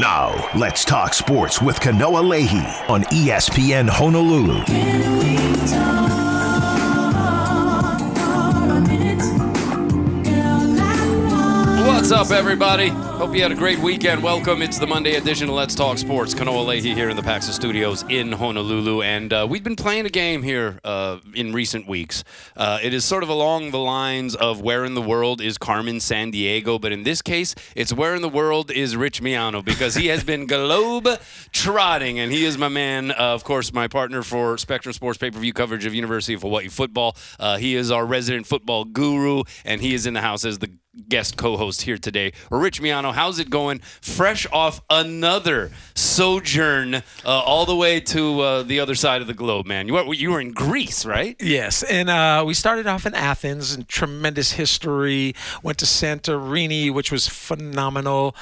Now, let's talk sports with Kanoa Leahey on ESPN Honolulu. What's up, everybody? Hope you had a great weekend. Welcome. It's the Monday edition of Let's Talk Sports. Kanoa Leahey here in the Paxa Studios in Honolulu, and uh, we've been playing a game here uh, in recent weeks. Uh, it is sort of along the lines of where in the world is Carmen Sandiego, but in this case, it's where in the world is Rich Miano because he has been globe trotting, and he is my man. Uh, of course, my partner for Spectrum Sports pay-per-view coverage of University of Hawaii football. Uh, he is our resident football guru, and he is in the house as the guest co-host here today. Rich Miano, how's it going? Fresh off another sojourn uh, all the way to uh, the other side of the globe, man. You were, you were in Greece, right? Yes, and uh, we started off in Athens, and tremendous history. Went to Santorini, which was phenomenal.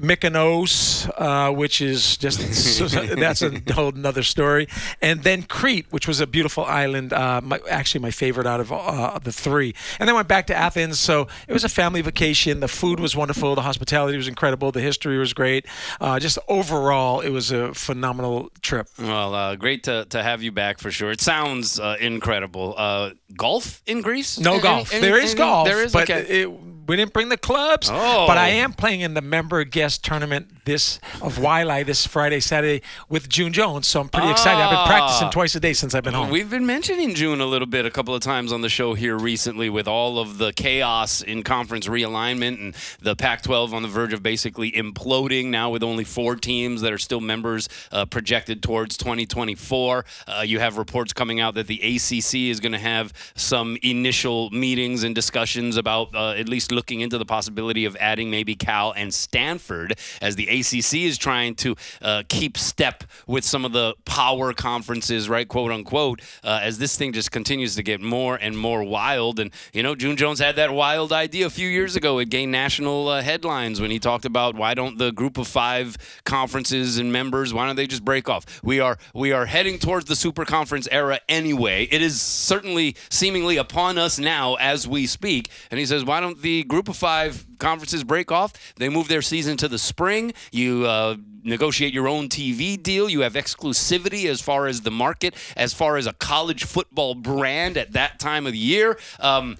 Mykonos, uh, which is just that's a whole another story, and then Crete, which was a beautiful island, uh, my, actually my favorite out of uh, the three. And then went back to Athens, so it was a family vacation. The food was wonderful, the hospitality was incredible, the history was great. Uh, just overall, it was a phenomenal trip. Well, uh, great to, to have you back for sure. It sounds uh, incredible. Uh, golf in Greece? No Any- golf. any- there is any- golf. There is. but okay. it, we didn't bring the clubs. Oh. But I oh. am playing in the member guest tournament this of Waialae this Friday, Saturday with June Jones. So I'm pretty excited. I've been practicing Ah. twice a day since I've been home. We've been mentioning June a little bit a couple of times on the show here recently with all of the chaos in conference realignment and the Pac 12 on the verge of basically imploding now with only four teams that are still members uh, projected towards 2024. Uh, you have reports coming out that the ACC is going to have some initial meetings and discussions about uh, at least looking into the possibility of adding maybe Cal and Stanford as the ACC is trying to uh, keep step with some of the power conferences, right, quote unquote, uh, as this thing just continues to get more and more wild. And, you know, June Jones had that wild idea a few years ago. It gained national uh, headlines when he talked about why don't the group of five conferences and members, why don't they just break off? We are we are heading towards the super conference era anyway. It is certainly seemingly upon us now as we speak. And he says, why don't the group of five conferences break off? They move their season to the spring. You uh, negotiate your own TV deal. You have exclusivity as far as the market, as far as a college football brand at that time of the year. Um,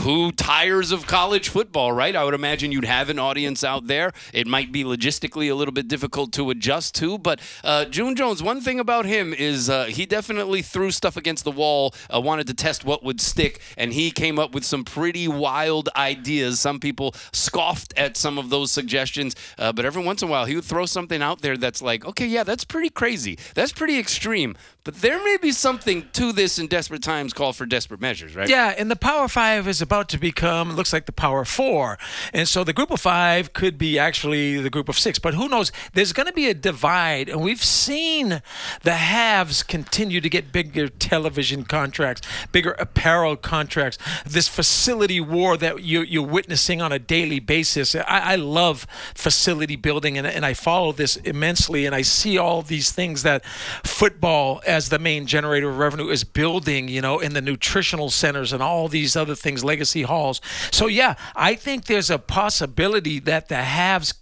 who tires of college football, right? I would imagine you'd have an audience out there. It might be logistically a little bit difficult to adjust to, but uh, June Jones, one thing about him is uh, he definitely threw stuff against the wall, uh, wanted to test what would stick, and he came up with some pretty wild ideas. Some people scoffed at some of those suggestions, uh, but every once in a while he would throw something out there that's like, okay, yeah, that's pretty crazy. That's pretty extreme, but there may be something to this in desperate times call for desperate measures, right? Yeah, and the Power Five is about to become looks like the Power Four, and so the Group of Five could be actually the Group of Six. But who knows? There's going to be a divide, and we've seen the haves continue to get bigger television contracts, bigger apparel contracts. This facility war that you, you're witnessing on a daily basis. I, I love facility building, and, and I follow this immensely, and I see all these things that football as the main generator of revenue is building, you know, in the nutritional centers and all these other things, legacy halls. So yeah, I think there's a possibility that the haves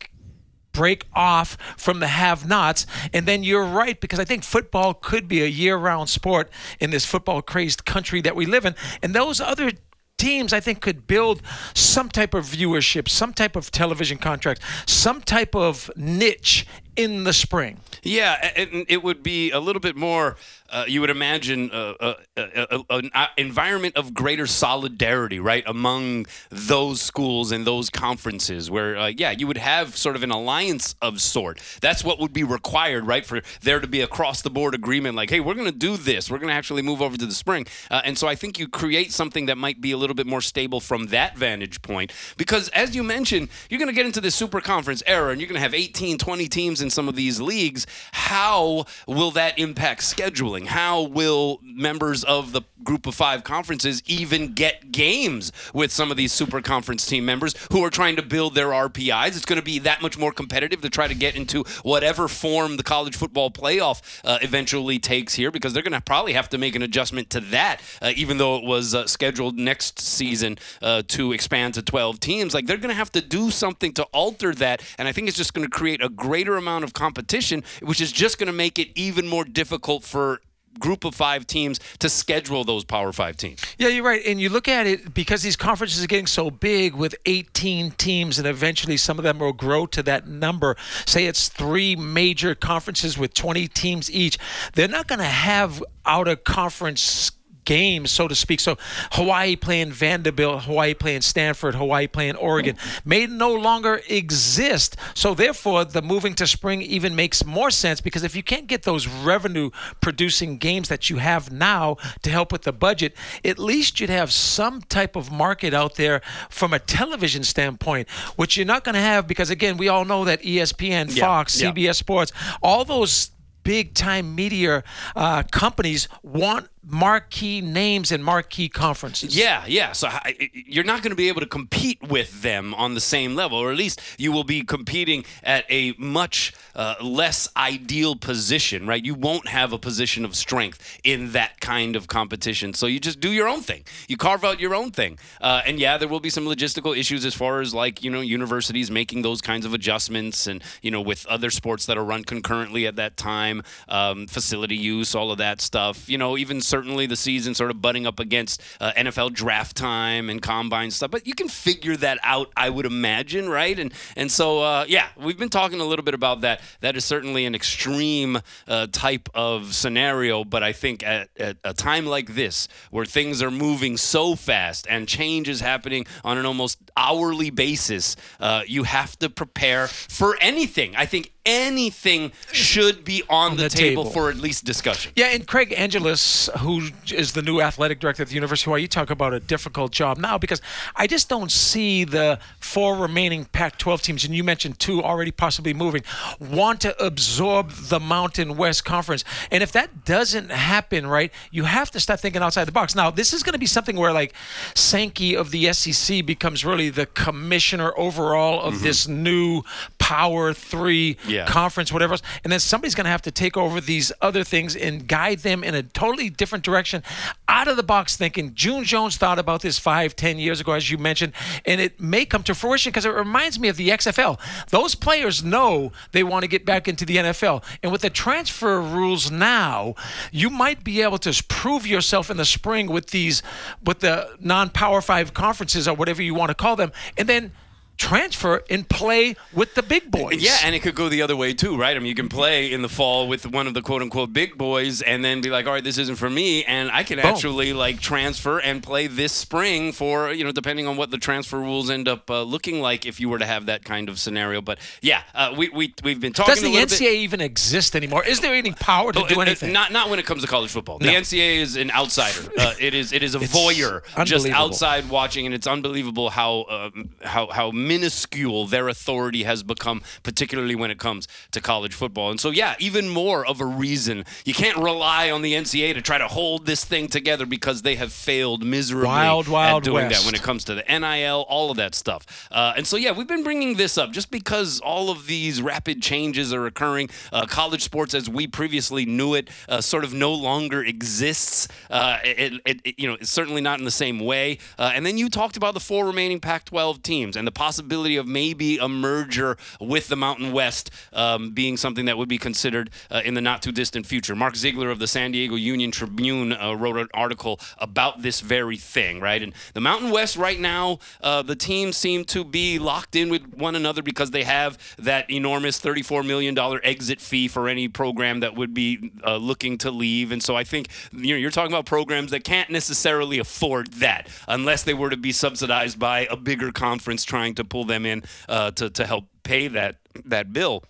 break off from the have-nots and then you're right because i think football could be a year-round sport in this football crazed country that we live in and those other teams i think could build some type of viewership some type of television contract some type of niche in the spring Yeah, and it would be a little bit more. Uh, you would imagine uh, uh, uh, uh, an uh, environment of greater solidarity, right, among those schools and those conferences, where yeah, you would have sort of an alliance of sort. That's what would be required, right, for there to be across the board agreement, like, hey, we're going to do this. We're going to actually move over to the spring, and so I think you create something that might be a little bit more stable from that vantage point, because as you mentioned, you're going to get into this super conference era, and you're going to have 18, 20 teams in some of these leagues. How will that impact scheduling? scheduling? How will members of the group of five conferences even get games with some of these super conference team members who are trying to build their RPIs? It's going to be that much more competitive to try to get into whatever form the college football playoff uh, eventually takes here because they're going to probably have to make an adjustment to that, uh, even though it was uh, scheduled next season uh, to expand to 12 teams. Like they're going to have to do something to alter that. And I think it's just going to create a greater amount of competition, which is just going to make it even more difficult for group of five teams to schedule those Power Five teams. Yeah, you're right. And you look at it because these conferences are getting so big with 18 teams, and eventually some of them will grow to that number. Say it's three major conferences with 20 teams each. They're not going to have out of conference games, so to speak. So Hawaii playing Vanderbilt, Hawaii playing Stanford, Hawaii playing Oregon may no longer exist. So therefore, the moving to spring even makes more sense because if you can't get those revenue producing games that you have now to help with the budget, at least you'd have some type of market out there from a television standpoint, which you're not going to have because again, we all know that ESPN, Yeah, Fox, yeah. CBS Sports, all those big time media uh, companies want marquee names and marquee conferences. Yeah, yeah. So you're not going to be able to compete with them on the same level, or at least you will be competing at a much uh, less ideal position, right? You won't have a position of strength in that kind of competition. So you just do your own thing. You carve out your own thing. Uh, and yeah, there will be some logistical issues as far as like, you know, universities making those kinds of adjustments and, you know, with other sports that are run concurrently at that time, um, facility use, all of that stuff. You know, even certainly the season sort of butting up against uh, NFL draft time and combine stuff. But you can figure that out, I would imagine, right? And and so uh, yeah, we've been talking a little bit about that. That is certainly an extreme uh, type of scenario, but I think at, at a time like this, where things are moving so fast and change is happening on an almost hourly basis, uh, you have to prepare for anything. I think anything should be on, the, the table, table. for at least discussion. Yeah, and Craig Angelos, who is the new athletic director at the University of Hawaii, you talk about a difficult job now because I just don't see the four remaining Pac 12 teams, and you mentioned two already possibly moving, want to absorb the Mountain West Conference. And if that doesn't happen, right, you have to start thinking outside the box. Now, this is going to be something where, like, Sankey of the SEC becomes really the commissioner overall of mm-hmm. this new Power Three Yeah. Conference, whatever else. And then somebody's going to have to take over these other things and guide them in a totally different direction, out of the box thinking. June Jones thought about this five, ten years ago, as you mentioned, and it may come to fruition because it reminds me of the XFL. Those players know they want to get back into the NFL. And with the transfer rules now, you might be able to prove yourself in the spring with these, with the non Power Five conferences or whatever you want to call them, and then transfer and play with the big boys. Yeah, and it could go the other way too, right? I mean, you can play in the fall with one of the quote unquote big boys and then be like, all right, this isn't for me. And I can actually like transfer and play this spring for, you know, depending on what the transfer rules end up uh, looking like if you were to have that kind of scenario. But yeah, uh, we, we, we've been talking about. Does the NCAA bit. even exist anymore? Is there any power to do anything? Not not when it comes to college football. The No. NCAA is an outsider. Uh, it is it is a voyeur, just outside watching, and it's unbelievable how um, how how minuscule their authority has become, particularly when it comes to college football. And so, yeah, even more of a reason you can't rely on the NCAA to try to hold this thing together because they have failed miserably Wild, wild at doing west. that when it comes to the NIL, all of that stuff. Uh, and so, yeah, we've been bringing this up just because all of these rapid changes are occurring. Uh, college sports, as we previously knew it, uh, sort of no longer exists. Uh, it, it, it- you know, it's certainly not in the same way. Uh, and then you talked about the four remaining Pac-12 teams and the possibility of maybe a merger with the Mountain West um, being something that would be considered uh, in the not too distant future. Mark Zeigler of the San Diego Union Tribune uh, wrote an article about this very thing, right? And the Mountain West right now, uh, the teams seem to be locked in with one another because they have that enormous $34 million exit fee for any program that would be uh, looking to leave. And so I think you know, you're talking about programs that can't necessarily afford that unless they were to be subsidized by a bigger conference trying to pull them in uh, to, to help pay that, that bill.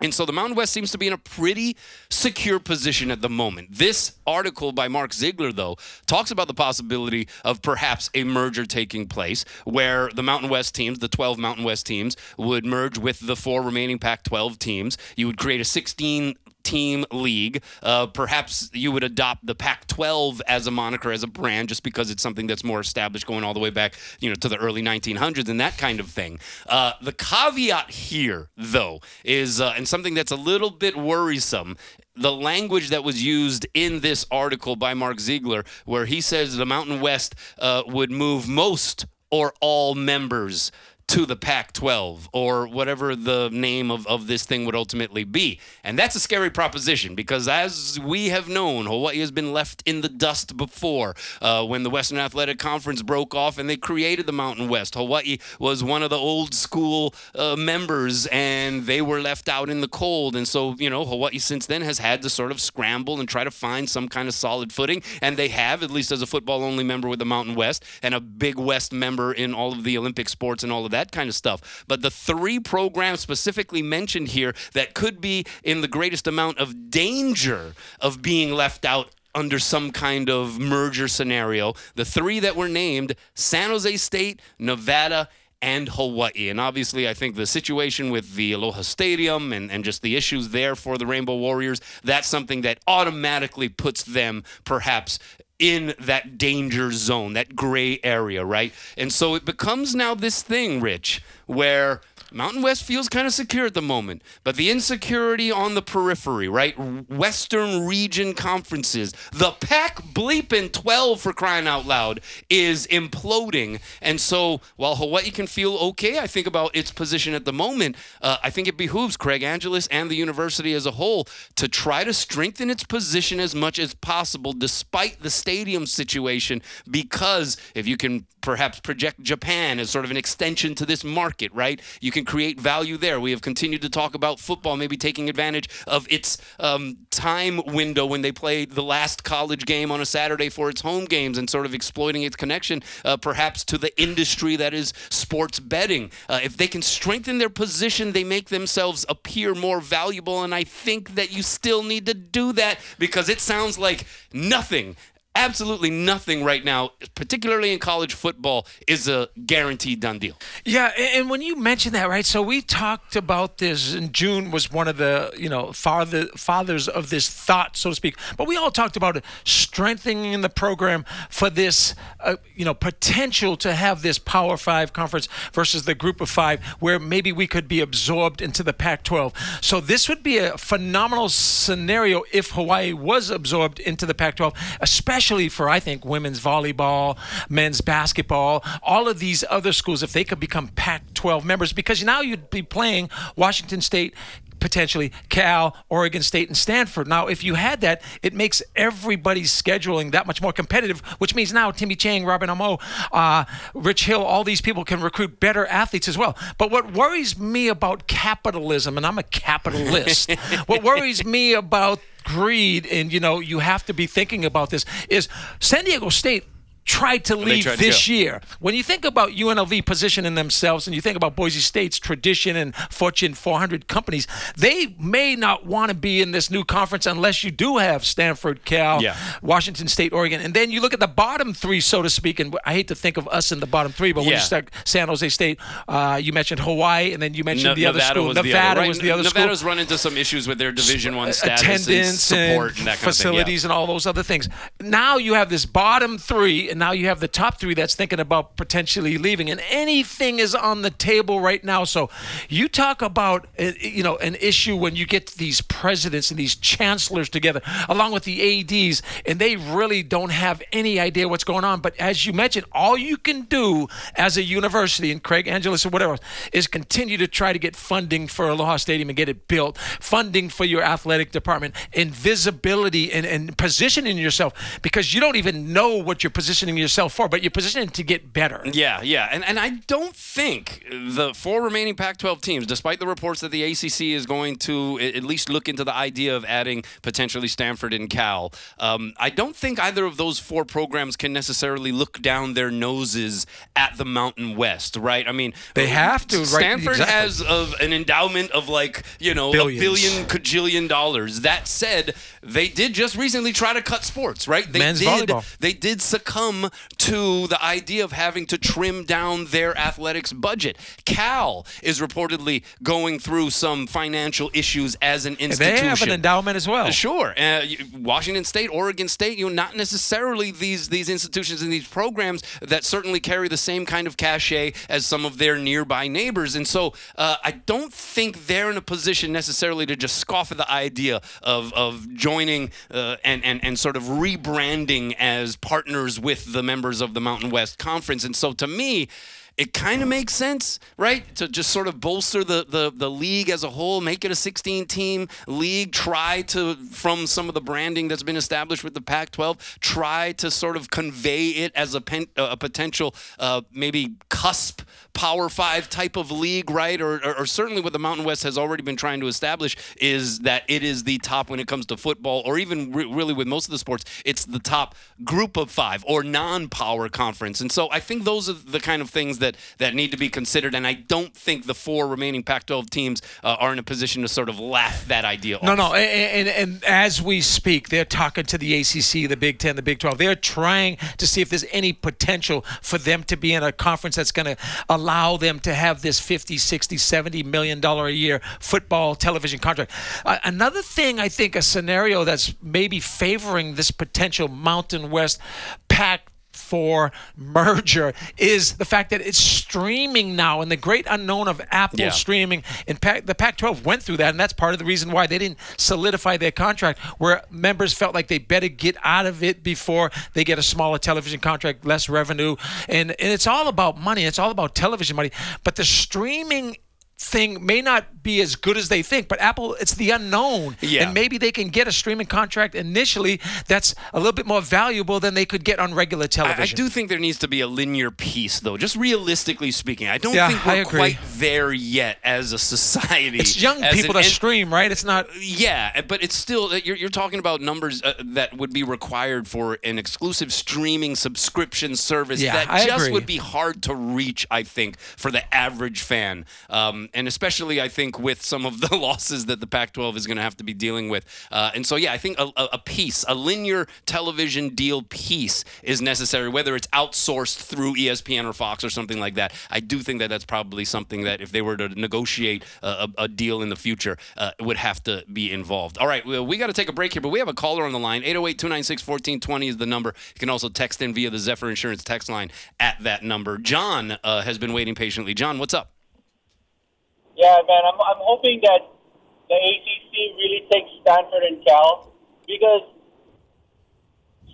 And so the Mountain West seems to be in a pretty secure position at the moment. This article by Mark Zeigler, though, talks about the possibility of perhaps a merger taking place where the Mountain West teams, the 12 Mountain West teams, would merge with the four remaining Pac 12 teams. You would create a 16 team league. Uh, perhaps you would adopt the Pac 12 as a moniker, as a brand, just because it's something that's more established going all the way back, you know, to the early 1900s and that kind of thing. Uh, the caveat here, though, is, uh, and something that's a little bit worrisome, the language that was used in this article by Mark Zeigler, where he says the Mountain West uh, would move most or all members to the Pac 12 or whatever the name of, of this thing would ultimately be. And that's a scary proposition because, as we have known, Hawaii has been left in the dust before uh, when the Western Athletic Conference broke off and they created the Mountain West. Hawaii was one of the old school uh, members and they were left out in the cold. And so, you know, Hawaii since then has had to sort of scramble and try to find some kind of solid footing. And they have, at least as a football only member with the Mountain West and a big West member in all of the Olympic sports and all of that that kind of stuff. But the three programs specifically mentioned here that could be in the greatest amount of danger of being left out under some kind of merger scenario, the three that were named San Jose State, Nevada, and Hawaii. And obviously, I think the situation with the Aloha Stadium and, and just the issues there for the Rainbow Warriors, that's something that automatically puts them perhaps in that danger zone, that gray area, right? And so it becomes now this thing, Rich, where Mountain West feels kind of secure at the moment, but the insecurity on the periphery, right? Western region conferences, the Pac bleeping 12 for crying out loud is imploding. And so while Hawaii can feel okay, I think about its position at the moment, uh, I think it behooves Craig Angelos and the university as a whole to try to strengthen its position as much as possible despite the stadium situation, because if you can perhaps project Japan as sort of an extension to this market, right? You can create value there. We have continued to talk about football, maybe taking advantage of its um, time window when they play the last college game on a Saturday for its home games and sort of exploiting its connection uh, perhaps to the industry that is sports betting. Uh, if they can strengthen their position, they make themselves appear more valuable. And I think that you still need to do that because it sounds like nothing absolutely nothing right now, particularly in college football, is a guaranteed done deal. Yeah, and when you mention that, right? So we talked about this, and June was one of the you know father fathers of this thought, so to speak. But we all talked about strengthening the program for this, uh, you know, potential to have this Power Five conference versus the Group of Five, where maybe we could be absorbed into the Pac-12. So this would be a phenomenal scenario if Hawaii was absorbed into the Pac-12, especially especially for, I think, women's volleyball, men's basketball, all of these other schools, if they could become Pac 12 members, because now you'd be playing Washington State, potentially Cal, Oregon State, and Stanford. Now, if you had that, it makes everybody's scheduling that much more competitive, which means now Timmy Chang, Robin Amo, uh, Rich Hill, all these people can recruit better athletes as well. But what worries me about capitalism, and I'm a capitalist, what worries me about greed and you know you have to be thinking about this is San Diego State tried to leave tried this to year. When you think about UNLV positioning themselves and you think about Boise State's tradition and Fortune 400 companies, they may not want to be in this new conference unless you do have Stanford, Cal, yeah. Washington State, Oregon. And then you look at the bottom three, so to speak, and I hate to think of us in the bottom three, but when yeah. you start San Jose State, uh, you mentioned Hawaii, and then you mentioned no, the other school. Was Nevada the other, was the other school. Nevada's run into some issues with their Division One status attendance and support and, and that kind facilities yeah. and all those other things. Now you have this bottom three, and now you have the top three that's thinking about potentially leaving, and anything is on the table right now. So you talk about uh, you know an issue when you get these presidents and these chancellors together, along with the ads, and they really don't have any idea what's going on. But as you mentioned, all you can do as a university, and Craig Angelos or whatever, is continue to try to get funding for Aloha Stadium and get it built, funding for your athletic department, and visibility and, and positioning yourself because you don't even know what you're positioning yourself for, but you're positioning to get better. Yeah, yeah. And, and I don't think the four remaining Pac 12 teams, despite the reports that the ACC is going to at least look into the idea of adding potentially Stanford and Cal, um, I don't think either of those four programs can necessarily look down their noses at the Mountain West, right? I mean, they have to. Stanford right, exactly. has a, an endowment of like, you know, Billions. a billion cajillion dollars. That said, they did just recently try to cut sports, right? They Men's did. Volleyball. They did succumb numb to the idea of having to trim down their athletics budget. Cal is reportedly going through some financial issues as an institution. They have an endowment as well. Sure, uh, Washington State, Oregon State, you know, not necessarily these these institutions and these programs that certainly carry the same kind of cachet as some of their nearby neighbors, and so uh, I don't think they're in a position necessarily to just scoff at the idea of of joining uh, and and and sort of rebranding as partners with the members of the Mountain West Conference, and so to me it kind of makes sense, right? To just sort of bolster the, the, the league as a whole, make it a 16 team league, try to, from some of the branding that's been established with the Pac 12, try to sort of convey it as a, pen, a potential uh, maybe cusp Power Five type of league, right? Or, or, or, certainly what the Mountain West has already been trying to establish is that it is the top when it comes to football, or even re- really with most of the sports, it's the top group of five or non-power conference. And so I think those are the kind of things that that need to be considered. And I don't think the four remaining Pac-12 teams uh, are in a position to sort of laugh that idea. No, off. no, and, and, and as we speak, they're talking to the ACC, the Big Ten, the Big 12. They're trying to see if there's any potential for them to be in a conference that's going to allow allow them to have this 50, 60, 70 million dollar a year football television contract. Uh, another thing I think a scenario that's maybe favoring this potential Mountain West Pac for merger is the fact that it's streaming now and the great unknown of Apple yeah. streaming. And Pac, the Pac 12 went through that, and that's part of the reason why they didn't solidify their contract, where members felt like they better get out of it before they get a smaller television contract, less revenue. And, and it's all about money, it's all about television money. But the streaming thing may not be as good as they think, but Apple, it's the unknown. Yeah. And maybe they can get a streaming contract initially that's a little bit more valuable than they could get on regular television. I, I do think there needs to be a linear piece, though, just realistically speaking. I don't yeah, think we're quite there yet as a society. It's young people that stream, right? It's not. Yeah, but it's still, uh, you're, you're talking about numbers uh, that would be required for an exclusive streaming subscription service yeah, that I just agree. would be hard to reach, I think, for the average fan. Um, and especially I think with some of the losses that the Pac-12 is going to have to be dealing with. Uh, and so yeah, I think a, a, piece, a linear television deal piece, is necessary, whether it's outsourced through ESPN or Fox or something like that. I do think that that's probably something that if they were to negotiate a, a deal in the future, uh, would have to be involved. All right, well, we got to take a break here, but we have a caller on the line. 808-296-1420 is the number. You can also text in via the Zephyr Insurance text line at that number. John uh, has been waiting patiently. John, what's up? Yeah, man, I'm I'm hoping that the ACC really takes Stanford and Cal because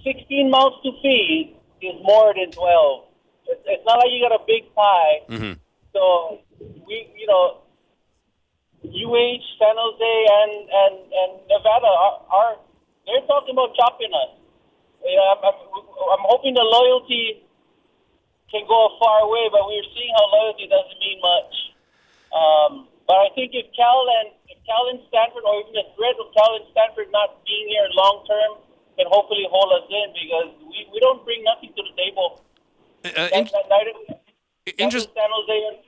16 mouths to feed is more than 12. It's, it's not like you got a big pie. Mm-hmm. So we, you know, UH, San Jose, and and and Nevada are, are they're talking about chopping us. You know, I'm, I'm, I'm hoping the loyalty can go a far way, but we're seeing how loyalty doesn't mean much. Um, but I think if Cal and if Cal and Stanford, or even the threat of Cal and Stanford not being here long term, can hopefully hold us in because we, we don't bring nothing to the table. Uh, in- that, that, that, Interest- San Jose and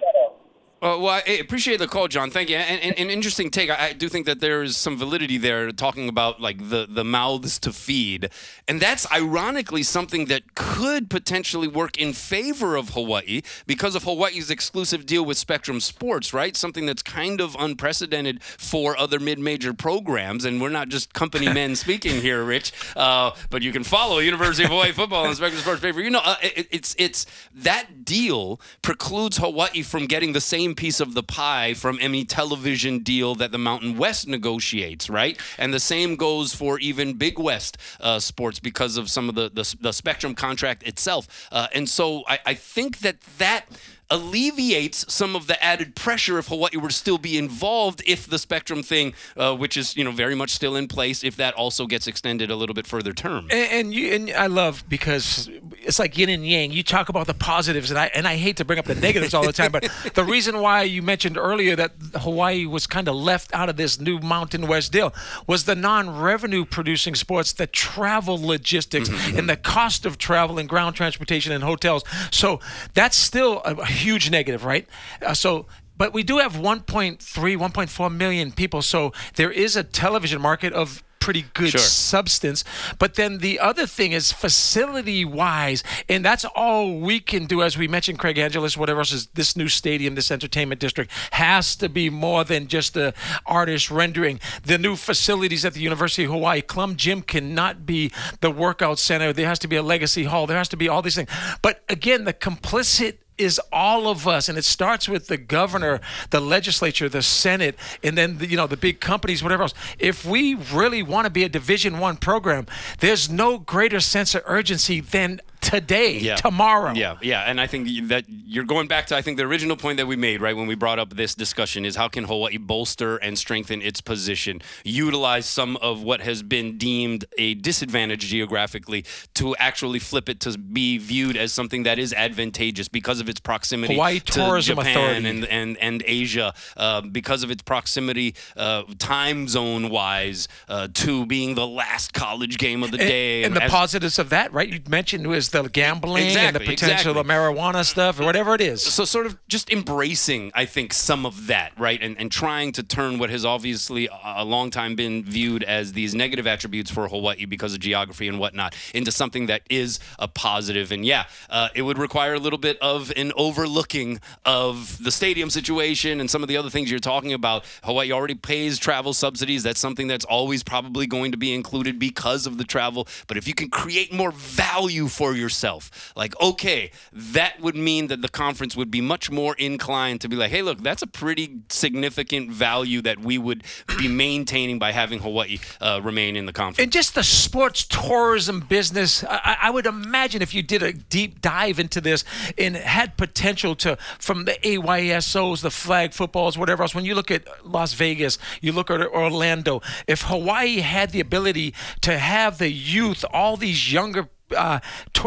uh, well, I appreciate the call, John. Thank you. And, and, an interesting take. I, I, do think that there is some validity there talking about like the, the mouths to feed. And that's ironically something that could potentially work in favor of Hawaii because of Hawaii's exclusive deal with Spectrum Sports, right? Something that's kind of unprecedented for other mid major programs. And we're not just company men speaking here, Rich, uh, but you can follow University of Hawaii football on Spectrum Sports paper. You know, uh, it, it's, it's that deal precludes Hawaii from getting the same piece of the pie from any television deal that the Mountain West negotiates, right? And the same goes for even Big West uh, sports because of some of the, the, the Spectrum contract itself. Uh, and so I, I think that that alleviates some of the added pressure if Hawaii were to still be involved if the spectrum thing, uh, which is you know very much still in place, if that also gets extended a little bit further term. And, and you and I love because it's like yin and yang. You talk about the positives, and I and I hate to bring up the negatives all the time, but the reason why you mentioned earlier that Hawaii was kind of left out of this new Mountain West deal was the non-revenue producing sports, the travel logistics, mm-hmm. and the cost of travel and ground transportation and hotels. So that's still a huge negative, right? Uh, so but we do have 1.3 1.4 million people so there is a television market of pretty good Sure. substance. But then the other thing is facility wise, and that's all we can do. As we mentioned, Craig Angelos, whatever else is this new stadium, this entertainment district has to be more than just a artist rendering. The new facilities at the University of Hawaii, Klum Gym cannot be the workout center. There has to be a legacy hall. There has to be all these things. But again, the complicit is all of us and it starts with the governor the legislature the senate and then the, you know the big companies whatever else. If we really want to be a division one program there's no greater sense of urgency than today Yeah. tomorrow Yeah, yeah, and I think that you're going back to I think the original point that we made right when we brought up this discussion is how can Hawaii bolster and strengthen its position, utilize some of what has been deemed a disadvantage geographically to actually flip it to be viewed as something that is advantageous because of its proximity Hawaii to Tourism Japan Authority. and and and Asia uh, because of its proximity uh, time zone wise uh, to being the last college game of the and, day and the as- positives of that right you mentioned was the gambling and the Exactly, potential of exactly. marijuana stuff or whatever it is. So sort of just embracing i think some of that right? And, and trying to turn what has obviously a a long time been viewed as these negative attributes for hawaii because of geography and whatnot into something that is a positive. and yeah uh, it would require a little bit of an overlooking of the stadium situation and some of the other things you're talking about. Hawaii already pays travel subsidies. That's something that's always probably going to be included because of the travel. But if you can create more value for yourself. Like okay that would mean that the conference would be much more inclined to be like hey look that's a pretty significant value that we would be maintaining by having hawaii uh, remain in the conference. And just the sports tourism business, I, I would imagine if you did a deep dive into this and had potential to, from the AYSOs, the flag footballs, whatever else, when you look at Las Vegas, you look at Orlando, if Hawaii had the ability to have the youth, all these younger uh,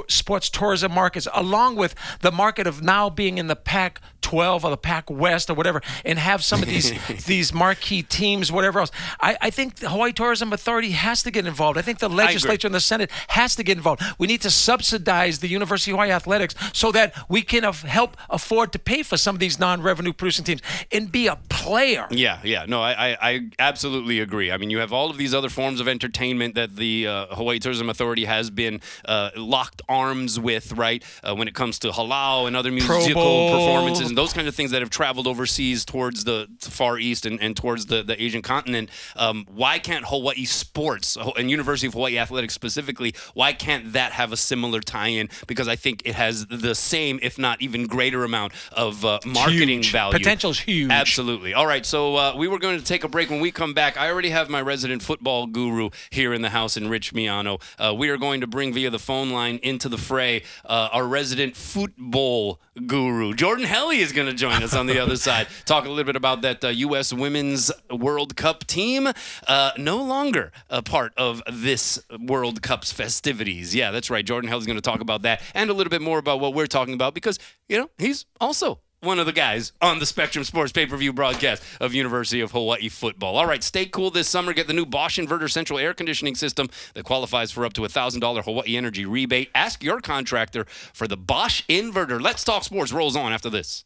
sports tourism markets, along with the market of now being in the Pac 12 or the Pac West or whatever, and have some of these these marquee teams, whatever else. I, I think the Hawaii Tourism Authority has to get involved. I think the legislature and the Senate has to get involved. We need to subsidize the University of Hawaii athletics so that we can af- help afford to pay for some of these non-revenue producing teams and be a player. Yeah, yeah, no, I, I, I absolutely agree. I mean, you have all of these other forms of entertainment that the uh, Hawaii Tourism Authority has been uh, locked arms with, right? Uh, when it comes to halal and other musical performances and those kind of things that have traveled overseas towards the Far East and, and towards the, the Asian continent. Um, why can't Hawaii sports and University of Hawaii athletics specifically? Why can't that have a similar tie-in? Because I think it has the same, if not even greater, amount of uh, marketing Huge. value. Potential's huge. Absolutely. All right. So uh, we were going to take a break. When we come back, I already have my resident football guru here in the house in Rich Miano. Uh, we are going to bring via the phone line into the fray uh, our resident football guru. Jordan Helle is going to join us on the other side. Talk a little bit about that uh, U.S. Women's World Cup team. Uh, no longer a part of this World Cup's festivities. Yeah, that's right. Jordan Helle's going to talk about that and a little bit more about what we're talking about because, you know, he's also one of the guys on the Spectrum Sports pay-per-view broadcast of University of Hawaii football. All right, stay cool this summer. Get the new Bosch Inverter Central Air Conditioning System that qualifies for up to a $1,000 Hawaii Energy rebate. Ask your contractor for the Bosch Inverter. Let's Talk Sports rolls on after this.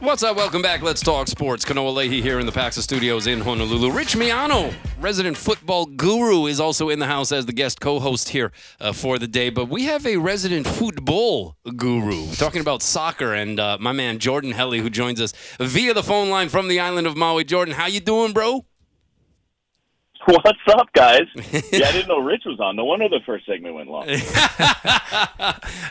What's up? Welcome back. Let's talk sports. Kanoa Leahey here in the Paxa Studios in Honolulu. Rich Miano, resident football guru, is also in the house as the guest co-host here uh, for the day. But we have a resident football guru talking about soccer, and uh, my man Jordan Helle, who joins us via the phone line from the island of Maui. Jordan, how you doing, bro? What's up, guys? Yeah, I didn't know Rich was on. No wonder the first segment went long.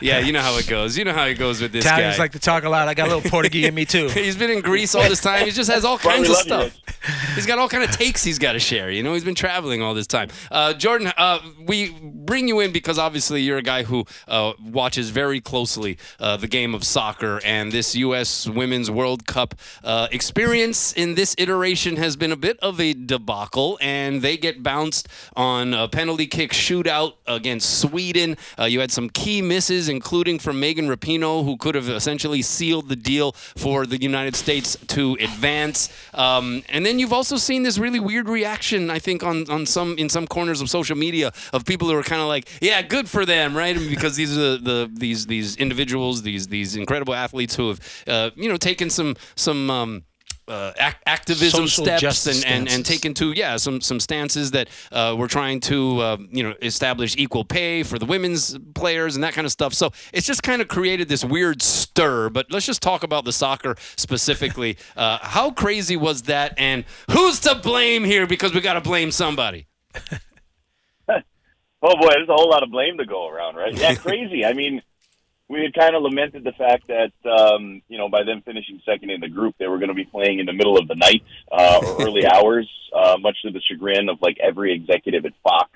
Yeah, you know how it goes. You know how it goes with this Italians guy. like to talk a lot. I got a little Portuguese in me too. He's been in Greece all this time. He just has all Well, kinds of love you, stuff. He's got all kind of takes he's got to share. You know, he's been traveling all this time. Uh, Jordan, uh, we bring you in because obviously you're a guy who uh, watches very closely uh, the game of soccer, and this U.S. Women's World Cup uh, experience in this iteration has been a bit of a debacle, and they get bounced on a penalty kick shootout against Sweden. Uh, you had some key misses, including from Megan Rapinoe, who could have essentially sealed the deal for the United States to advance. Um, and then you've also seen this really weird reaction, I think, on, on some in some corners of social media of people who are kind of like, yeah, good for them, right? because these are the these these individuals, these these incredible athletes who have uh, you know taken some some um, uh, ac- activism Social steps and, and, and taken to yeah some some stances that uh, we're trying to uh, you know establish equal pay for the women's players and that kind of stuff. So it's just kind of created this weird stir. But let's just talk about the soccer specifically. Uh, how crazy was that? And who's to blame here? Because we got to blame somebody. Oh boy, there's a whole lot of blame to go around, right? Yeah, crazy. I mean, we had kind of lamented the fact that um, you know by them finishing second in the group, they were going to be playing in the middle of the night uh, or early hours, uh, much to the chagrin of like every executive at Fox,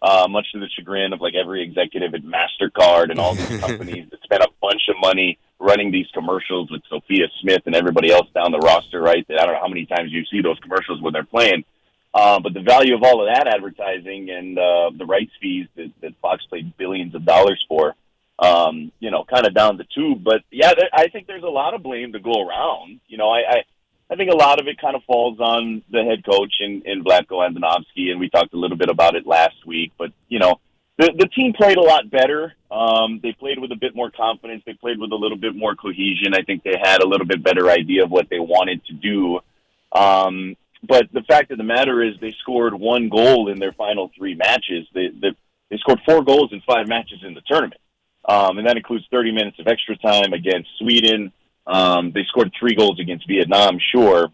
uh, much to the chagrin of like every executive at Mastercard and all these companies that spent a bunch of money running these commercials with Sophia Smith and everybody else down the roster. Right? That I don't know how many times you see those commercials when they're playing. Uh, but the value of all of that advertising and uh, the rights fees that, that Fox paid billions of dollars for, um, you know, kind of down the tube. But yeah, there, I think there's a lot of blame to go around. You know, I, I, I think a lot of it kind of falls on the head coach in, in Vlatko Andonovski, and we talked a little bit about it last week. But you know, the the team played a lot better. Um, they played with a bit more confidence. They played with a little bit more cohesion. I think they had a little bit better idea of what they wanted to do. Um, but the fact of the matter is, they scored one goal in their final three matches. They they, they scored four goals in five matches in the tournament, um, and that includes 30 minutes of extra time against Sweden. Um, they scored three goals against Vietnam, sure,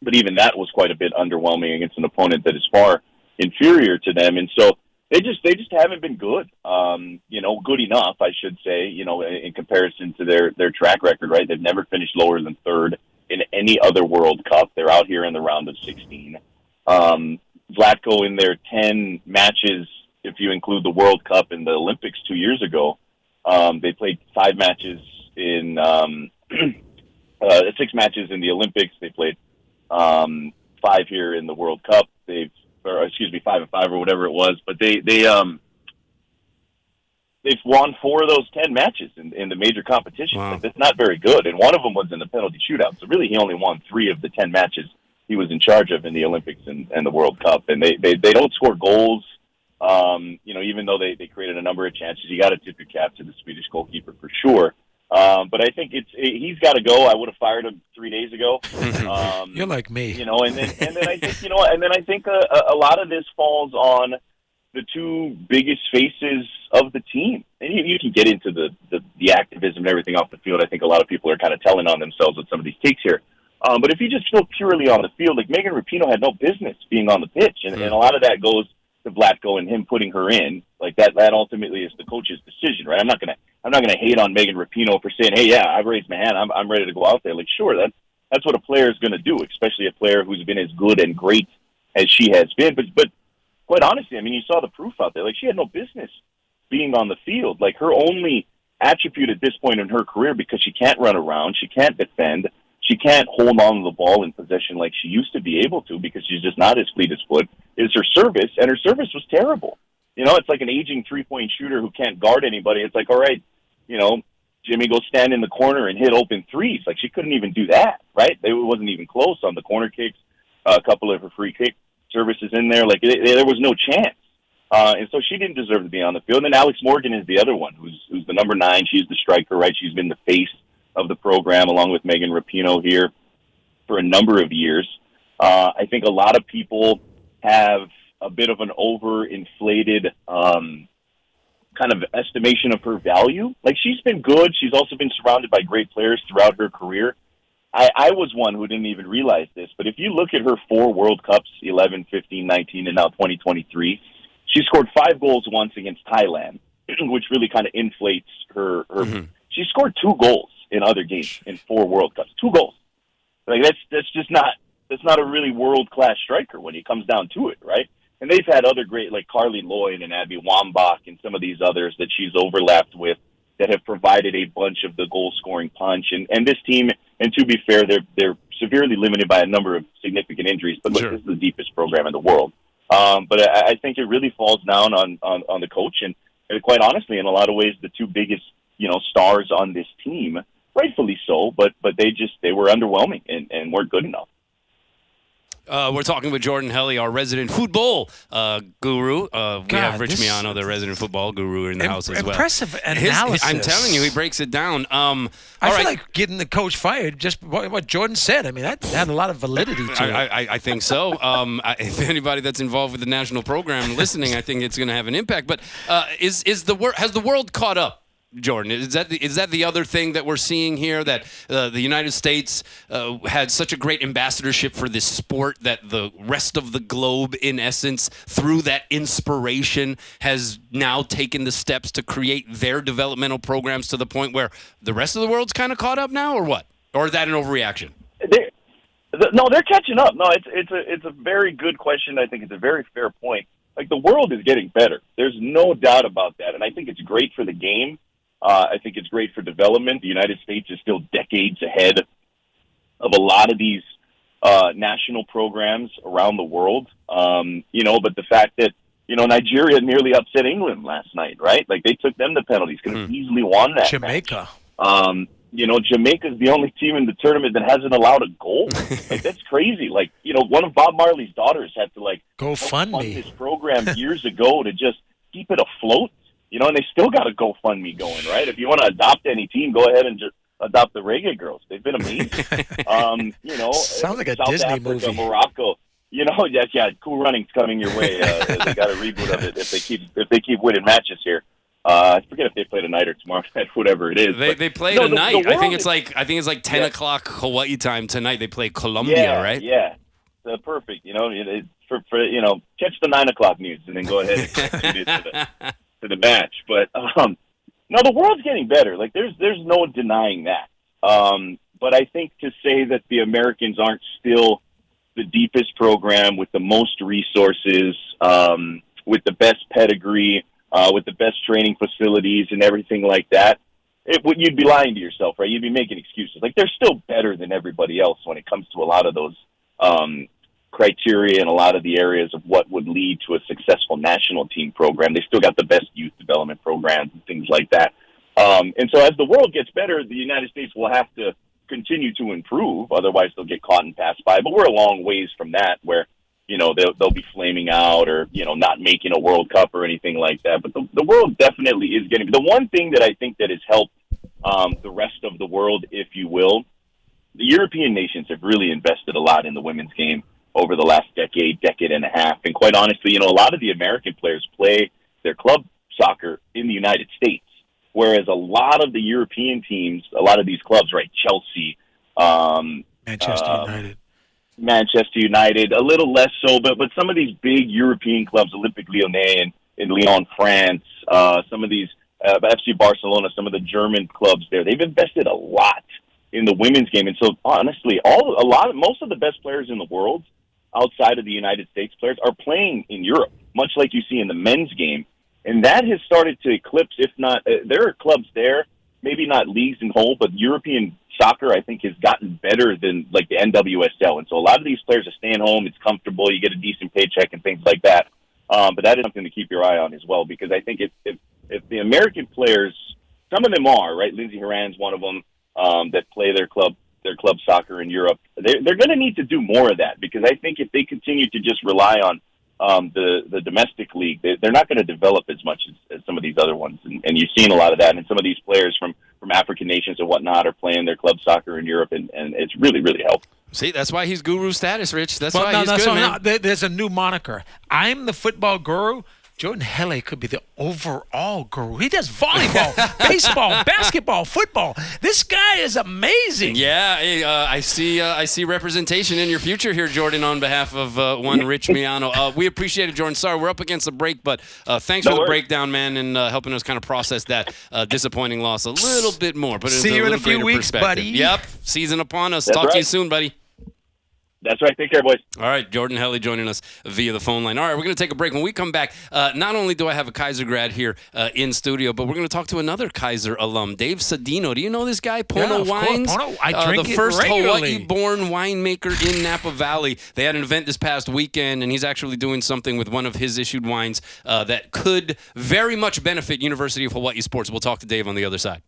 but even that was quite a bit underwhelming against an opponent that is far inferior to them. And so they just they just haven't been good. Um, you know, good enough, I should say. You know, in, in comparison to their their track record, right? They've never finished lower than third in any other World Cup. They're out here in the round of 16. Um, Vlatko in their 10 matches, if you include the World Cup and the Olympics two years ago, um, they played five matches in um, uh, six matches in the Olympics. They played um, five here in the World Cup. They've, or excuse me, five and five or whatever it was. But they they um they've won four of those ten matches in, in the major competitions. Wow. That's not very good, and one of them was in the penalty shootout. So really, he only won three of the ten matches he was in charge of in the Olympics and, and the World Cup. And they, they they don't score goals. Um, you know, even though they, they created a number of chances, you got to tip your cap to the Swedish goalkeeper for sure. Um, but I think it's he's got to go. I would have fired him three days ago. Um, You're like me. you know, and then and then I think you know, and then I think a, a- a lot of this falls on the two biggest faces of the team. And you, you can get into the, the the activism and everything off the field. I think a lot of people are kind of telling on themselves with some of these takes here. Um, but if you just feel purely on the field, like Megan Rapinoe had no business being on the pitch, and, and a lot of that goes to Vlatko and him putting her in. Like that, that ultimately is the coach's decision, right? I'm not gonna, I'm not gonna hate on Megan Rapinoe for saying, "Hey, yeah, I've raised my hand. I'm, I'm ready to go out there." Like, sure, that's that's what a player is to do, especially a player who's been as good and great as she has been. But, but quite honestly, I mean, you saw the proof out there. Like, she had no business being on the field. Like, her only attribute at this point in her career, because she can't run around, she can't defend, she can't hold on to the ball in possession like she used to be able to, because she's just not as fleet as foot. Is her service, and her service was terrible. You know, it's like an aging three point shooter who can't guard anybody. It's like, all right, you know, Jimmy, go stand in the corner and hit open threes. Like she couldn't even do that, right? It wasn't even close on the corner kicks. Uh, a couple of her free kick services in there, like there was no chance. Uh, and so she didn't deserve to be on the field. And then Alex Morgan is the other one, who's who's the number nine. She's the striker, right? She's been the face of the program along with Megan Rapinoe here for a number of years. Uh, I think a lot of people have a bit of an overinflated um, kind of estimation of her value. Like she's been good. She's also been surrounded by great players throughout her career. I, I was one who didn't even realize this, but if you look at her four World Cups, 11, 15, 19, and now 2023, she scored five goals once against Thailand, which really kind of inflates her. her She scored two goals in other games in four World Cups. Two goals. Like that's that's just not that's not a really world class striker when it comes down to it, right? And they've had other great like Carli Lloyd and Abby Wambach and some of these others that she's overlapped with that have provided a bunch of the goal scoring punch. And and this team, and to be fair, they're they're severely limited by a number of significant injuries. But look, Sure. this is the deepest program in the world. Um, but I, I think it really falls down on, on on the coach and, and quite honestly, in a lot of ways, the two biggest you know stars on this team, rightfully so. But but they just they were underwhelming and, and weren't good enough. Uh, we're talking with Jordan Helle, our resident football uh, guru. Uh, we God, have Rich this- Miano, the resident football guru, in the Im- house as well. impressive His- analysis. I'm telling you, he breaks it down. Um, I feel right. like getting the coach fired. Just what, what Jordan said. I mean, that had a lot of validity to it. I, I, I think so. Um, I, if anybody that's involved with the national program listening, I think it's going to have an impact. But uh, is is the wor- has the world caught up? Jordan, is that the, is that the other thing that we're seeing here? That uh, the United States uh, had such a great ambassadorship for this sport that the rest of the globe, in essence, through that inspiration, has now taken the steps to create their developmental programs to the point where the rest of the world's kind of caught up now, or what? Or is that an overreaction? they th- no, they're catching up. No, it's it's a it's a very good question. I think it's a very fair point. Like the world is getting better. There's no doubt about that, and I think it's great for the game. Uh, I think it's great for development. The United States is still decades ahead of a lot of these uh, national programs around the world. Um, you know, but the fact that you know Nigeria nearly upset England last night, right? Like they took them to penalties, could have easily won that. Jamaica. Um, you know, Jamaica's the only team in the tournament that hasn't allowed a goal. like that's crazy. Like, you know, one of Bob Marley's daughters had to like Go fund fund me. this program years ago to just keep it afloat. You know, and they still got a GoFundMe going, right? If you want to adopt any team, go ahead and just adopt the Reggae Girls. They've been amazing. um, you know, Sounds like a South Disney Africa, movie. Morocco. You know, yeah, yeah, Cool Runnings coming your way. Uh, they got a reboot of it if they keep if they keep winning matches here. Uh, I forget if they play tonight or tomorrow night, whatever it is. They but- they play no, the- the tonight. I think it's is- like I think it's like ten Yeah. o'clock Hawaii time tonight. They play Colombia, yeah, right? Yeah, uh, perfect. You know, it, it, for, for you know, catch the nine o'clock news and then go ahead and connect it to the match. But um, no, the world's getting better. Like there's there's no denying that. Um, but I think to say that the Americans aren't still the deepest program with the most resources, um, with the best pedigree, uh, with the best training facilities and everything like that, it would you'd be lying to yourself, right? You'd be making excuses. Like they're still better than everybody else when it comes to a lot of those um, criteria and a lot of the areas of what would lead to a successful national team program. They still got the best youth development programs and things like that. Um, and so as the world gets better, the United States will have to continue to improve. Otherwise, they'll get caught and passed by. But we're a long ways from that, where you know they'll they'll be flaming out or you know not making a World Cup or anything like that. But the the world definitely is getting. The one thing that I think that has helped um, the rest of the world, if you will, the European nations have really invested a lot in the women's game over the last decade, decade and a half. And quite honestly, you know, a lot of the American players play their club soccer in the United States, whereas a lot of the European teams, a lot of these clubs, right, Chelsea, um, Manchester um, United. Manchester United, a little less so, but but some of these big European clubs, Olympique Lyonnais in, in Lyon, France, uh, some of these uh, FC Barcelona, some of the German clubs there, they've invested a lot in the women's game, and so honestly, all a lot of most of the best players in the world outside of the United States players are playing in Europe, much like you see in the men's game, and that has started to eclipse, if not, uh, there are clubs there, maybe not leagues in whole, but European soccer, I think, has gotten better than like the NWSL. And so a lot of these players are staying home. It's comfortable. You get a decent paycheck and things like that. Um, but that is something to keep your eye on as well, because I think if, if, if the American players, some of them are, right? Lindsey Horan's one of them, um, that play their club, their club soccer in Europe. They're, they're going to need to do more of that because I think if they continue to just rely on, um, the the domestic league, they, they're not going to develop as much as, as some of these other ones, and, and you've seen a lot of that. And some of these players from from African nations and whatnot are playing their club soccer in Europe, and, and it's really really helped. See, that's why he's guru status, Rich. That's Well, why no, he's no, good, so man. no, there's a new moniker. I'm the football guru. Jordan Helle could be the overall guru. He does volleyball, baseball, basketball, football. This guy is amazing. Yeah, uh, I see. Uh, I see representation in your future here, Jordan. On behalf of uh, one Rich Miano, uh, we appreciate it, Jordan. Sorry, we're up against the break, but uh, thanks No for the worries. breakdown, man, and uh, helping us kind of process that uh, disappointing loss a little bit more. Put it See into you in a few weeks, buddy. Yep, season upon us. That's Talk to you soon, buddy. That's right. Take care, boys. All right, Jordan Helle joining us via the phone line. All right, we're going to take a break. When we come back, uh, not only do I have a Kaiser grad here uh, in studio, but we're going to talk to another Kaiser alum, Dave Sedeno. Do you know this guy, Pono Yeah, of course. Wines? Pono- I Uh, drink the it first regularly. Hawaii-born winemaker in Napa Valley. They had an event this past weekend, and he's actually doing something with one of his issued wines uh, that could very much benefit University of Hawaii sports. We'll talk to Dave on the other side.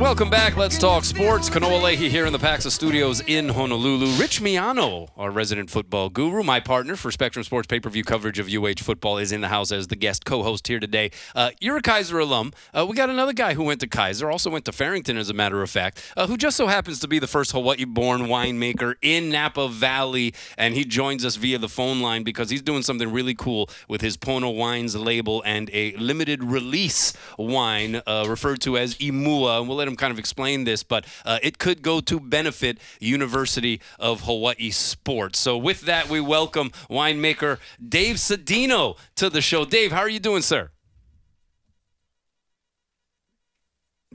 Welcome back. Let's talk sports. Kanoa Leahey here in the Paxa Studios in Honolulu. Rich Miano, our resident football guru, my partner for Spectrum Sports pay per view coverage of UH football, is in the house as the guest co host here today. Uh, you're a Kaiser alum. Uh, we got another guy who went to Kaiser, also went to Farrington, as a matter of fact, uh, who just so happens to be the first Hawaii born winemaker in Napa Valley. And he joins us via the phone line because he's doing something really cool with his Pono Wines label and a limited release wine uh, referred to as Imua. And we'll let kind of explain this, but uh, it could go to benefit University of Hawaii sports. So with that, we welcome winemaker Dave Sedeno to the show. Dave, how are you doing, sir?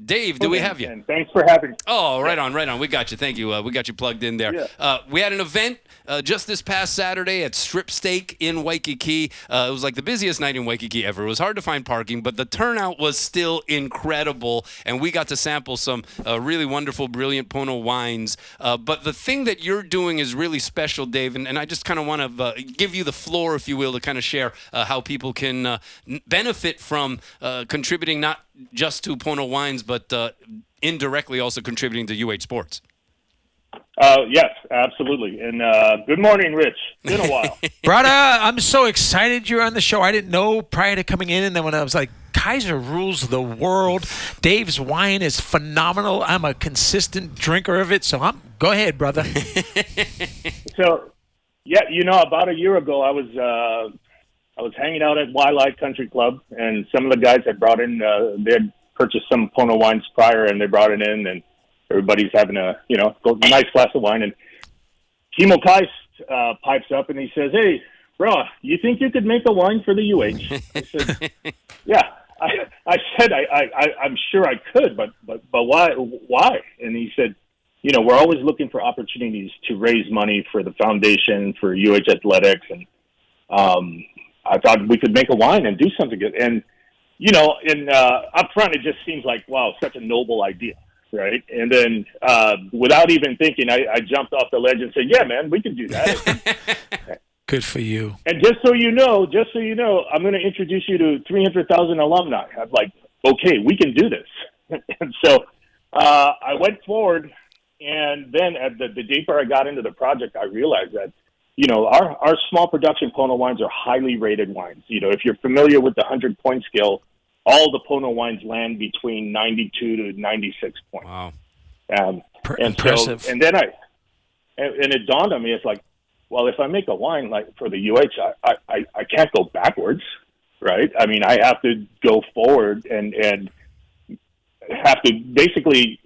Dave, do we have you? And thanks for having me. Oh, right on, right on. We got you. Thank you. Uh, we got you plugged in there. Yeah. Uh, we had an event uh, just this past Saturday at Strip Steak in Waikiki. Uh, it was like the busiest night in Waikiki ever. It was hard to find parking, but the turnout was still incredible, and we got to sample some uh, really wonderful, brilliant Pono wines. Uh, but the thing that you're doing is really special, Dave, and, and I just kind of want to give you the floor, if you will, to kind of share how people can n- benefit from contributing not just to Pono wines, but indirectly also contributing to UH sports. Uh, yes, absolutely. And uh, good morning, Rich. Been a while, brother. I'm so excited you're on the show. I didn't know prior to coming in, and then when I was like, Kaiser rules the world. Dave's wine is phenomenal. I'm a consistent drinker of it, so I'm go ahead, brother. so, yeah, you know, about a year ago, I was uh, I was hanging out at Waialae Country Club, and some of the guys had brought in uh, they had purchased some Pono wines prior, and they brought it in and everybody's having a you know nice glass of wine, and Kimo Keist uh, pipes up and he says, "Hey, bro, you think you could make a wine for the UH?" I said, "Yeah." I, I said, I, I, I'm sure I could, but, but, but why, why? And he said, you know, we're always looking for opportunities to raise money for the foundation for UH athletics. And, um, I thought we could make a wine and do something good. And, you know, in, uh, up front, it just seems like, wow, such a noble idea right? And then uh, without even thinking, I, I jumped off the ledge and said, "Yeah, man, we can do that." Good for you. And just so you know, just so you know, I'm going to introduce you to 300,000 alumni. I'm like, okay, we can do this. and so uh, I went forward, and then at the, the deeper I got into the project, I realized that you know, our, our small production Pono wines are highly rated wines. You know, if you're familiar with the 100 point scale, all the Pono wines land between 92 to 96 points. Wow. Um, and Impressive. So, and then I, and, and, it dawned on me, it's like, well, if I make a wine like for the UH, I, I, I can't go backwards, right? I mean, I have to go forward and, and have to basically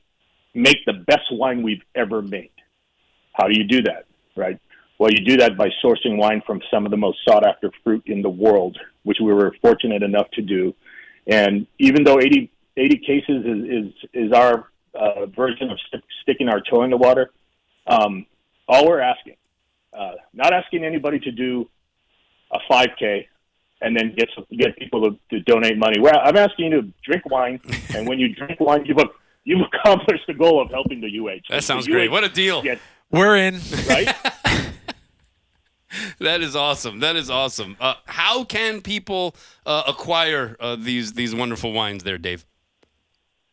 make the best wine we've ever made. How do you do that, right? Well, you do that by sourcing wine from some of the most sought after fruit in the world, which we were fortunate enough to do and even though 80, 80 cases is, is, is our uh, version of st- sticking our toe in the water, um, all we're asking, uh, not asking anybody to do a 5K and then get get people to, to donate money. Well, I'm asking you to drink wine, and when you drink wine, you've you've accomplished the goal of helping the UH. That sounds great. UH what a deal! Get, We're in, right? that is awesome. That is awesome. Uh, how can people uh, acquire uh, these these wonderful wines there, Dave?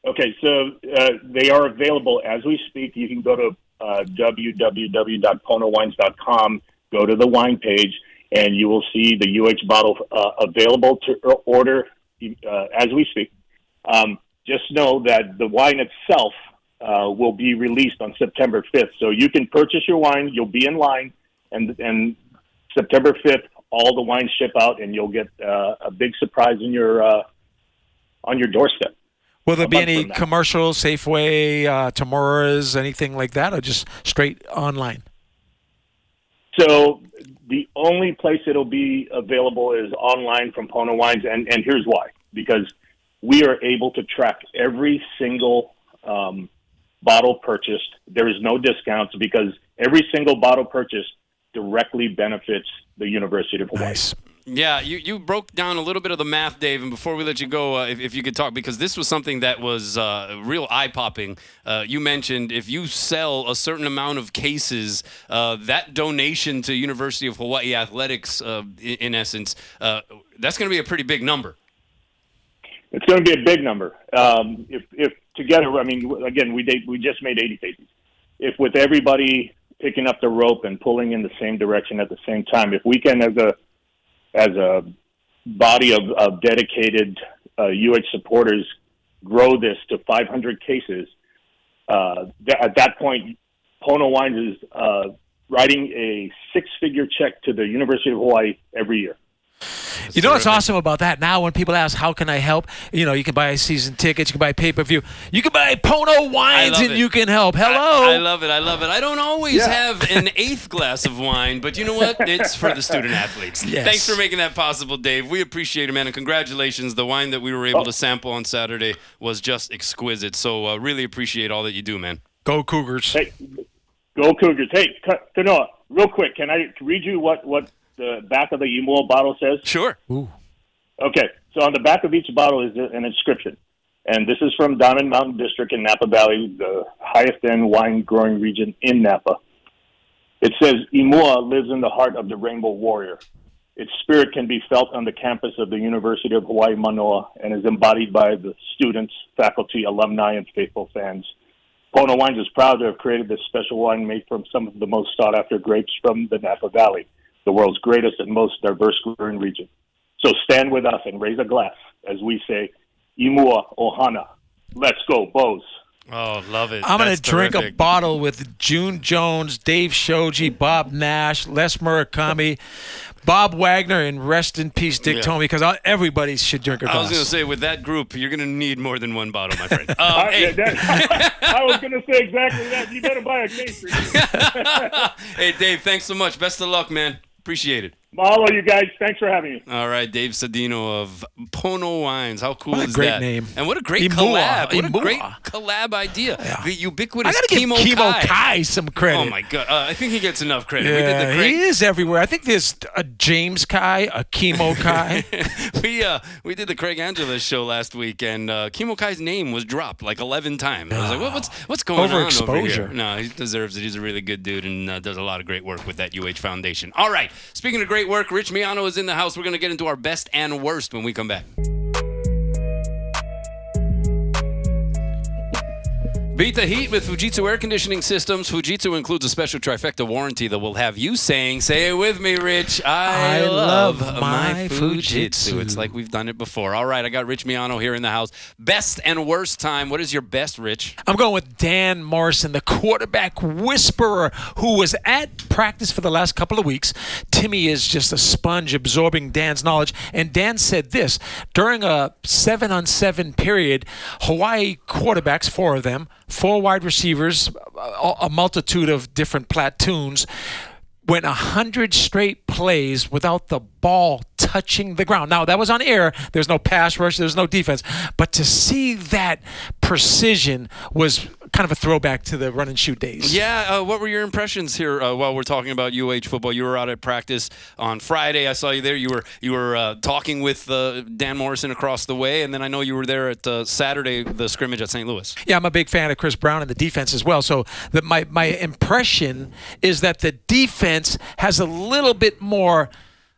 Okay, so uh, they are available as we speak. You can go to uh, www.ponowines.com, go to the wine page, and you will see the UH bottle uh, available to order as we speak. Um, just know that the wine itself will be released on September 5th. So you can purchase your wine, you'll be in line, and and September 5th, all the wines ship out, and you'll get uh, a big surprise in your uh, on your doorstep. Will there be any commercial, Safeway, uh, Tamura's, anything like that, or just straight online? So the only place it'll be available is online from Pono Wines, and, and here's why: because we are able to track every single um, bottle purchased. There is no discounts because every single bottle purchased directly benefits the University of Hawaii. Nice. Yeah, you, you broke down a little bit of the math, Dave. And before we let you go, uh, if, if, you could talk, because this was something that was uh, real eye popping. Uh, you mentioned if you sell a certain amount of cases, uh, that donation to University of Hawaii athletics, uh, in, in, essence, uh, that's going to be a pretty big number. It's going to be a big number. Um, if, if together, I mean, again, we did, we just made 80 cases. If with everybody picking up the rope and pulling in the same direction at the same time, if we can, as a as a body of, of dedicated uh, UH supporters, grow this to 500 cases, uh, th- at that point, Pono Wines is uh, writing a six-figure check to the University of Hawaii every year. You know what's awesome about that? Now, when people ask, "How can I help?" You know, you can buy a season tickets, you can buy pay per view, you can buy Pono wines, and it. you can help. Hello. I, I love it. I love it. I don't always Yeah. have an eighth glass of wine, but you know what? It's for the student athletes. Yes. Thanks for making that possible, Dave. We appreciate it, man, and congratulations. The wine that we were able to sample on Saturday was just exquisite. So uh, really appreciate all that you do, man. Go Cougars. Hey, go Cougars! Hey, Ka- Kanoa, real quick, can I read you what what the back of the Imua bottle says? Sure. Okay, so on the back of each bottle is an inscription, and this is from Diamond Mountain District in Napa Valley, the highest end wine growing region in Napa. It says, Imua lives in the heart of the Rainbow Warrior. Its spirit can be felt on the campus of the University of Hawaii Manoa and is embodied by the students, faculty, alumni, and faithful fans. Pono Wines is proud to have created this special wine made from some of the most sought after grapes from the Napa Valley, the world's greatest and most diverse growing region. So stand with us and raise a glass as we say, Imua Ohana. Let's go, Bows. Oh, love it. I'm going to drink a bottle with June Jones, Dave Shoji, Bob Nash, Les Murakami, Bob Wagner, and rest in peace, Dick Yeah. Tomey, because everybody should drink a glass. I was going to say, with that group, you're going to need more than one bottle, my friend. Um, I, hey, that- I was going to say exactly that. You better buy a case for you. hey, Dave, thanks so much. Best of luck, man. Appreciate it. Mahalo, you guys. Thanks for having me. All right, Dave Sedeno of Pono Wines. How cool What a great that? name. And what a great Imua, collab. What Imua. a great collab idea. The I ubiquitous got to give Kimo Kimo Kai. Kai. some credit. Oh my god, uh, I think he gets enough credit. we did Yeah, the he is everywhere. I think there's a James Kai, a Kimo Kai. we uh we did the Craig Angelos show last week, and uh, Kimo Kai's name was dropped like 11 times. I was like, what, what's what's going on over here? No, he deserves it. He's a really good dude and uh, does a lot of great work with that UH Foundation. All right, speaking of great work, Rich Miano is in the house. We're gonna get into our best and worst when we come back. Beat the heat with Fujitsu air conditioning systems. Fujitsu includes a special trifecta warranty that will have you saying, "Say it with me, Rich." I, I love, love my Fujitsu. Fujitsu. It's like we've done it before. All right, I got Rich Miano here in the house. Best and worst time. What is your best, Rich? I'm going with Dan Morrison, the quarterback whisperer, who was at practice for the last couple of weeks. Timmy is just a sponge absorbing Dan's knowledge. And Dan said this during a seven on seven period, Hawaii quarterbacks, four of them, four wide receivers, a, multitude of different platoons, went 100 straight plays without the ball touching the ground. Now, that was on air. There's no pass rush, there's no defense. But to see that precision was kind of a throwback to the run and shoot days. Yeah, uh, what were your impressions here uh, while we're talking about UH football? You were out at practice on Friday. I saw you there. You were you were uh, talking with uh, Dan Morrison across the way, and then I know you were there at uh, Saturday the scrimmage at St. Louis. Yeah, I'm a big fan of Chris Brown and the defense as well. So the, my my impression is that the defense has a little bit more.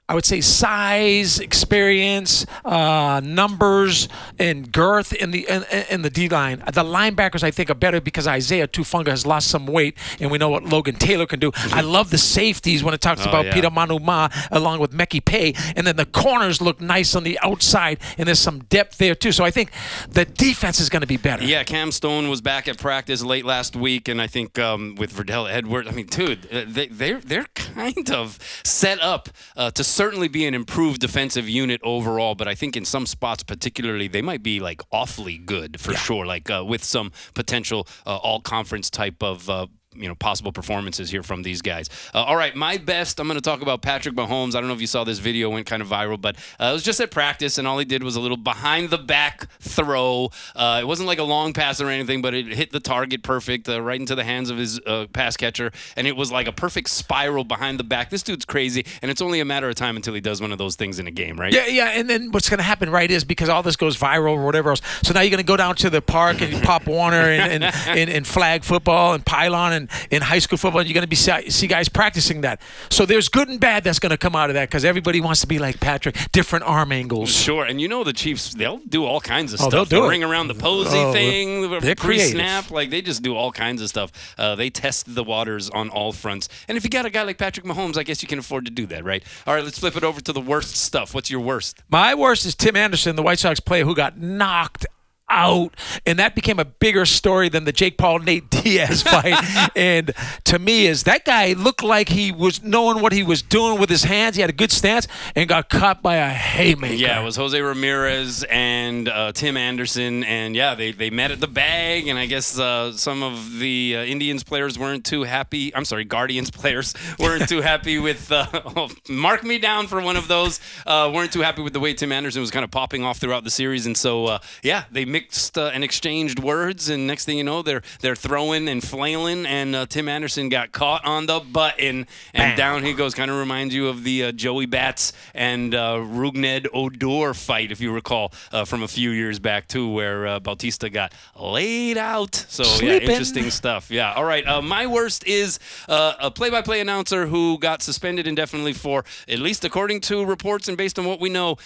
I would say size, experience, uh, numbers, and girth in the in, in the D line. The linebackers I think are better because Isaiah Tufaga has lost some weight, and we know what Logan Taylor can do. I love the safeties when it talks Oh, about yeah. Peter Manuma along with Meki Pei, and then the corners look nice on the outside, and there's some depth there too. So I think the defense is going to be better. Yeah, Cam Stone was back at practice late last week, and I think um, with Virdel Edwards, I mean, dude, uh, they, they're they're kind of set up uh, to certainly be an improved defensive unit overall. But I think in some spots, particularly, they might be like awfully good for sure. Like uh, with some potential uh, all conference type of. Uh, you know, possible performances here from these guys. Uh, all right, my best. I'm going to talk about Patrick Mahomes. I don't know if you saw this video, went kind of viral, but uh, it was just at practice, and all he did was a little behind the back throw. Uh, it wasn't like a long pass or anything, but it hit the target perfect, uh, right into the hands of his uh, pass catcher, and it was like a perfect spiral behind the back. This dude's crazy, and it's only a matter of time until he does one of those things in a game, right? Yeah, yeah, and then what's going to happen, right, is because all this goes viral or whatever else. So now you're going to go down to the park and pop Warner and, and, and, and flag football and pylon, and in, in high school football. You're going to be see, see guys practicing that. So there's good and bad that's going to come out of that because everybody wants to be like Patrick, different arm angles. Sure, and you know the Chiefs, they'll do all kinds of Oh, stuff. they'll do ring around the posy Oh, thing, they're pre-snap, like they just do all kinds of stuff. Uh, they test the waters on all fronts. And if you got a guy like Patrick Mahomes, I guess you can afford to do that, right? All right, let's flip it over to the worst stuff. What's your worst? My worst is Tim Anderson, the White Sox player who got knocked out, and that became a bigger story than the Jake Paul Nate Diaz fight. and to me, is that guy looked like he was knowing what he was doing with his hands. He had a good stance and got caught by a haymaker. Yeah, it was Jose Ramirez and uh, Tim Anderson, and yeah, they, they met at the bag, and I guess uh, some of the uh, Indians players weren't too happy. I'm sorry, Guardians players weren't too happy with. Uh, oh, mark me down for one of those. Uh, weren't too happy with the way Tim Anderson was kind of popping off throughout the series, and so uh, yeah, they mixed uh, and exchanged words, and next thing you know, they're they're throwing and flailing, and uh, Tim Anderson got caught on the button, and down he goes. Kind of reminds you of the uh, Joey Bats and uh, Rougned Odor fight, if you recall, uh, from a few years back too, where uh, Bautista got laid out. So yeah, interesting stuff. Yeah. All right. Uh, my worst is uh, a play-by-play announcer who got suspended indefinitely for, at least according to reports and based on what we know.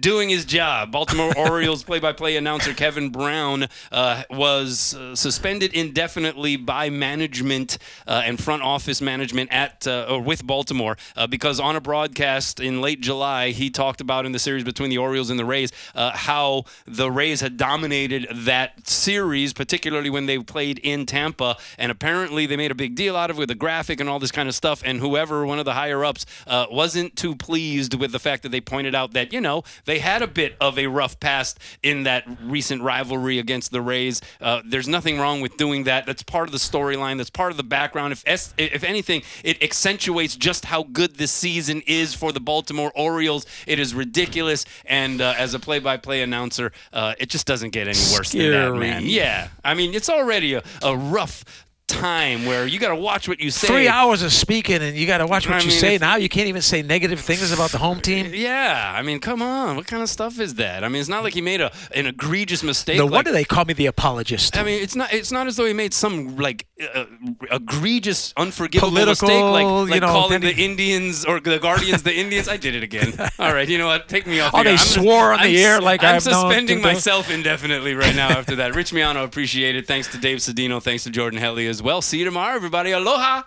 Doing his job. Baltimore Orioles play by play announcer Kevin Brown uh, was uh, suspended indefinitely by management uh, and front office management at uh, or with Baltimore uh, because on a broadcast in late July, he talked about in the series between the Orioles and the Rays uh, how the Rays had dominated that series, particularly when they played in Tampa. And apparently, they made a big deal out of it with the graphic and all this kind of stuff. And whoever, one of the higher ups, uh, wasn't too pleased with the fact that they pointed out that, you know, they had a bit of a rough past in that recent rivalry against the Rays. Uh, there's nothing wrong with doing that. That's part of the storyline. That's part of the background. If es- if anything, it accentuates just how good this season is for the Baltimore Orioles. It is ridiculous. And uh, as a play-by-play announcer, uh, it just doesn't get any worse than that, man. Yeah, I mean, it's already a, a rough time where you got to watch what you say. Three hours of speaking, and you got to watch what I you mean, say. now you can't even say negative things about the home team. Yeah, I mean, come on. What kind of stuff is that? I mean, it's not like he made a an egregious mistake. No like, wonder they call me the apologist. I mean, it's not. It's not as though he made some like uh, egregious, unforgivable Political, mistake, like, you know, calling the Indians or the Guardians the Indians. I did it again. All right, you know what? Take me off. Oh, here. they I'm swore on the I'm air like I'm suspending myself indefinitely right now after that. Rich Miano, appreciate it. Thanks to Dave Sedeno. Thanks to Jordan Helle as well. See you tomorrow, everybody. Aloha.